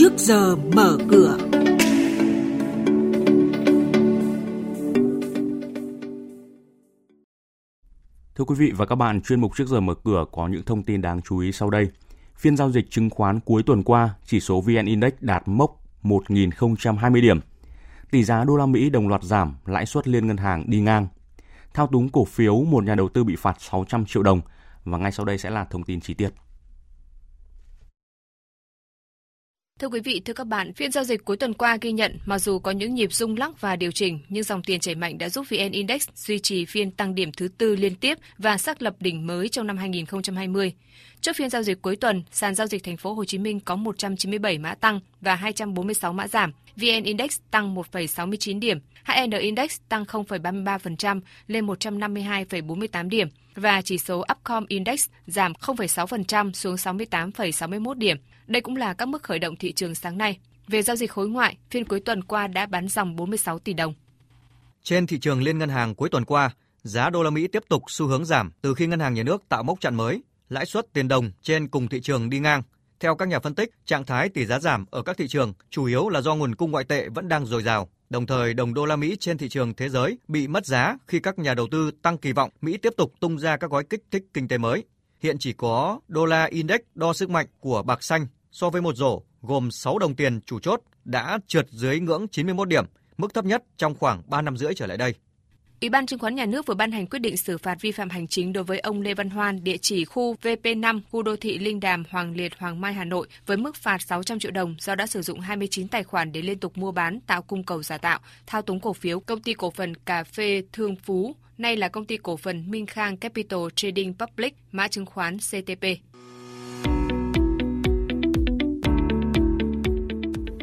trước giờ mở cửa. Thưa quý vị và các bạn, chuyên mục trước giờ mở cửa có những thông tin đáng chú ý sau đây. Phiên giao dịch chứng khoán cuối tuần qua, chỉ số VN Index đạt mốc 1.020 điểm. Tỷ giá đô la Mỹ đồng loạt giảm, lãi suất liên ngân hàng đi ngang. Thao túng cổ phiếu, một nhà đầu tư bị phạt 600 triệu đồng. Và ngay sau đây sẽ là thông tin chi tiết. Thưa quý vị, thưa các bạn, phiên giao dịch cuối tuần qua ghi nhận mặc dù có những nhịp rung lắc và điều chỉnh, nhưng dòng tiền chảy mạnh đã giúp VN Index duy trì phiên tăng điểm thứ tư liên tiếp và xác lập đỉnh mới trong năm 2020. Trước phiên giao dịch cuối tuần, sàn giao dịch thành phố Hồ Chí Minh có 197 mã tăng và 246 mã giảm. VN Index tăng 1,69 điểm, HN Index tăng 0,33% lên 152,48 điểm và chỉ số Upcom Index giảm 0,6% xuống 68,61 điểm. Đây cũng là các mức khởi động thị trường sáng nay. Về giao dịch khối ngoại, phiên cuối tuần qua đã bán dòng 46 tỷ đồng. Trên thị trường liên ngân hàng cuối tuần qua, giá đô la Mỹ tiếp tục xu hướng giảm từ khi ngân hàng nhà nước tạo mốc chặn mới, lãi suất tiền đồng trên cùng thị trường đi ngang. Theo các nhà phân tích, trạng thái tỷ giá giảm ở các thị trường chủ yếu là do nguồn cung ngoại tệ vẫn đang dồi dào. Đồng thời, đồng đô la Mỹ trên thị trường thế giới bị mất giá khi các nhà đầu tư tăng kỳ vọng Mỹ tiếp tục tung ra các gói kích thích kinh tế mới. Hiện chỉ có đô la index đo sức mạnh của bạc xanh so với một rổ gồm 6 đồng tiền chủ chốt đã trượt dưới ngưỡng 91 điểm, mức thấp nhất trong khoảng 3 năm rưỡi trở lại đây. Ủy ban chứng khoán nhà nước vừa ban hành quyết định xử phạt vi phạm hành chính đối với ông Lê Văn Hoan, địa chỉ khu VP5, khu đô thị Linh Đàm, Hoàng Liệt, Hoàng Mai, Hà Nội với mức phạt 600 triệu đồng do đã sử dụng 29 tài khoản để liên tục mua bán, tạo cung cầu giả tạo, thao túng cổ phiếu công ty cổ phần cà phê Thương Phú, nay là công ty cổ phần Minh Khang Capital Trading Public, mã chứng khoán CTP.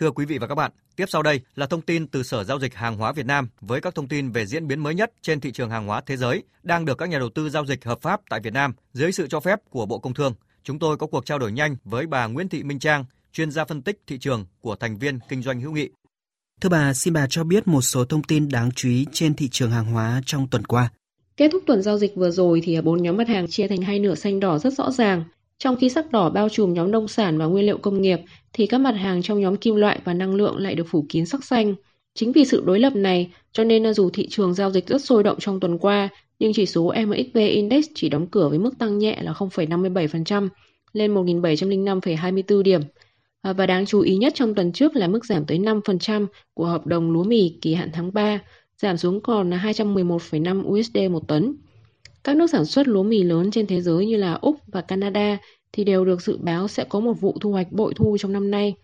Thưa quý vị và các bạn, tiếp sau đây là thông tin từ Sở Giao dịch Hàng hóa Việt Nam với các thông tin về diễn biến mới nhất trên thị trường hàng hóa thế giới đang được các nhà đầu tư giao dịch hợp pháp tại Việt Nam dưới sự cho phép của Bộ Công Thương. Chúng tôi có cuộc trao đổi nhanh với bà Nguyễn Thị Minh Trang, chuyên gia phân tích thị trường của thành viên kinh doanh hữu nghị. Thưa bà, xin bà cho biết một số thông tin đáng chú ý trên thị trường hàng hóa trong tuần qua. Kết thúc tuần giao dịch vừa rồi thì bốn nhóm mặt hàng chia thành hai nửa xanh đỏ rất rõ ràng. Trong khi sắc đỏ bao trùm nhóm nông sản và nguyên liệu công nghiệp, thì các mặt hàng trong nhóm kim loại và năng lượng lại được phủ kín sắc xanh. Chính vì sự đối lập này, cho nên à, dù thị trường giao dịch rất sôi động trong tuần qua, nhưng chỉ số MXV Index chỉ đóng cửa với mức tăng nhẹ là 0,57% lên 1.705,24 điểm. À, và đáng chú ý nhất trong tuần trước là mức giảm tới 5% của hợp đồng lúa mì kỳ hạn tháng 3, giảm xuống còn là 211,5 USD một tấn. Các nước sản xuất lúa mì lớn trên thế giới như là Úc và Canada thì đều được dự báo sẽ có một vụ thu hoạch bội thu trong năm nay.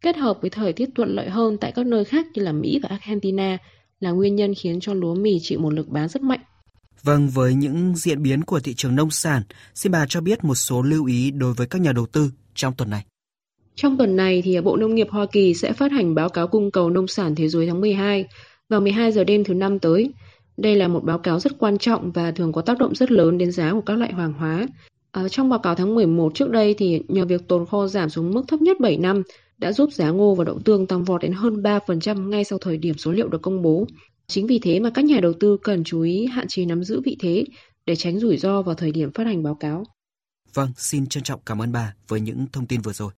Kết hợp với thời tiết thuận lợi hơn tại các nơi khác như là Mỹ và Argentina là nguyên nhân khiến cho lúa mì chịu một lực bán rất mạnh. Vâng, với những diễn biến của thị trường nông sản, xin bà cho biết một số lưu ý đối với các nhà đầu tư trong tuần này. Trong tuần này thì Bộ Nông nghiệp Hoa Kỳ sẽ phát hành báo cáo cung cầu nông sản thế giới tháng 12 vào 12 giờ đêm thứ năm tới. Đây là một báo cáo rất quan trọng và thường có tác động rất lớn đến giá của các loại hàng hóa. À, trong báo cáo tháng 11 trước đây thì nhờ việc tồn kho giảm xuống mức thấp nhất 7 năm đã giúp giá ngô và đậu tương tăng vọt đến hơn 3% ngay sau thời điểm số liệu được công bố. Chính vì thế mà các nhà đầu tư cần chú ý hạn chế nắm giữ vị thế để tránh rủi ro vào thời điểm phát hành báo cáo. Vâng, xin trân trọng cảm ơn bà với những thông tin vừa rồi.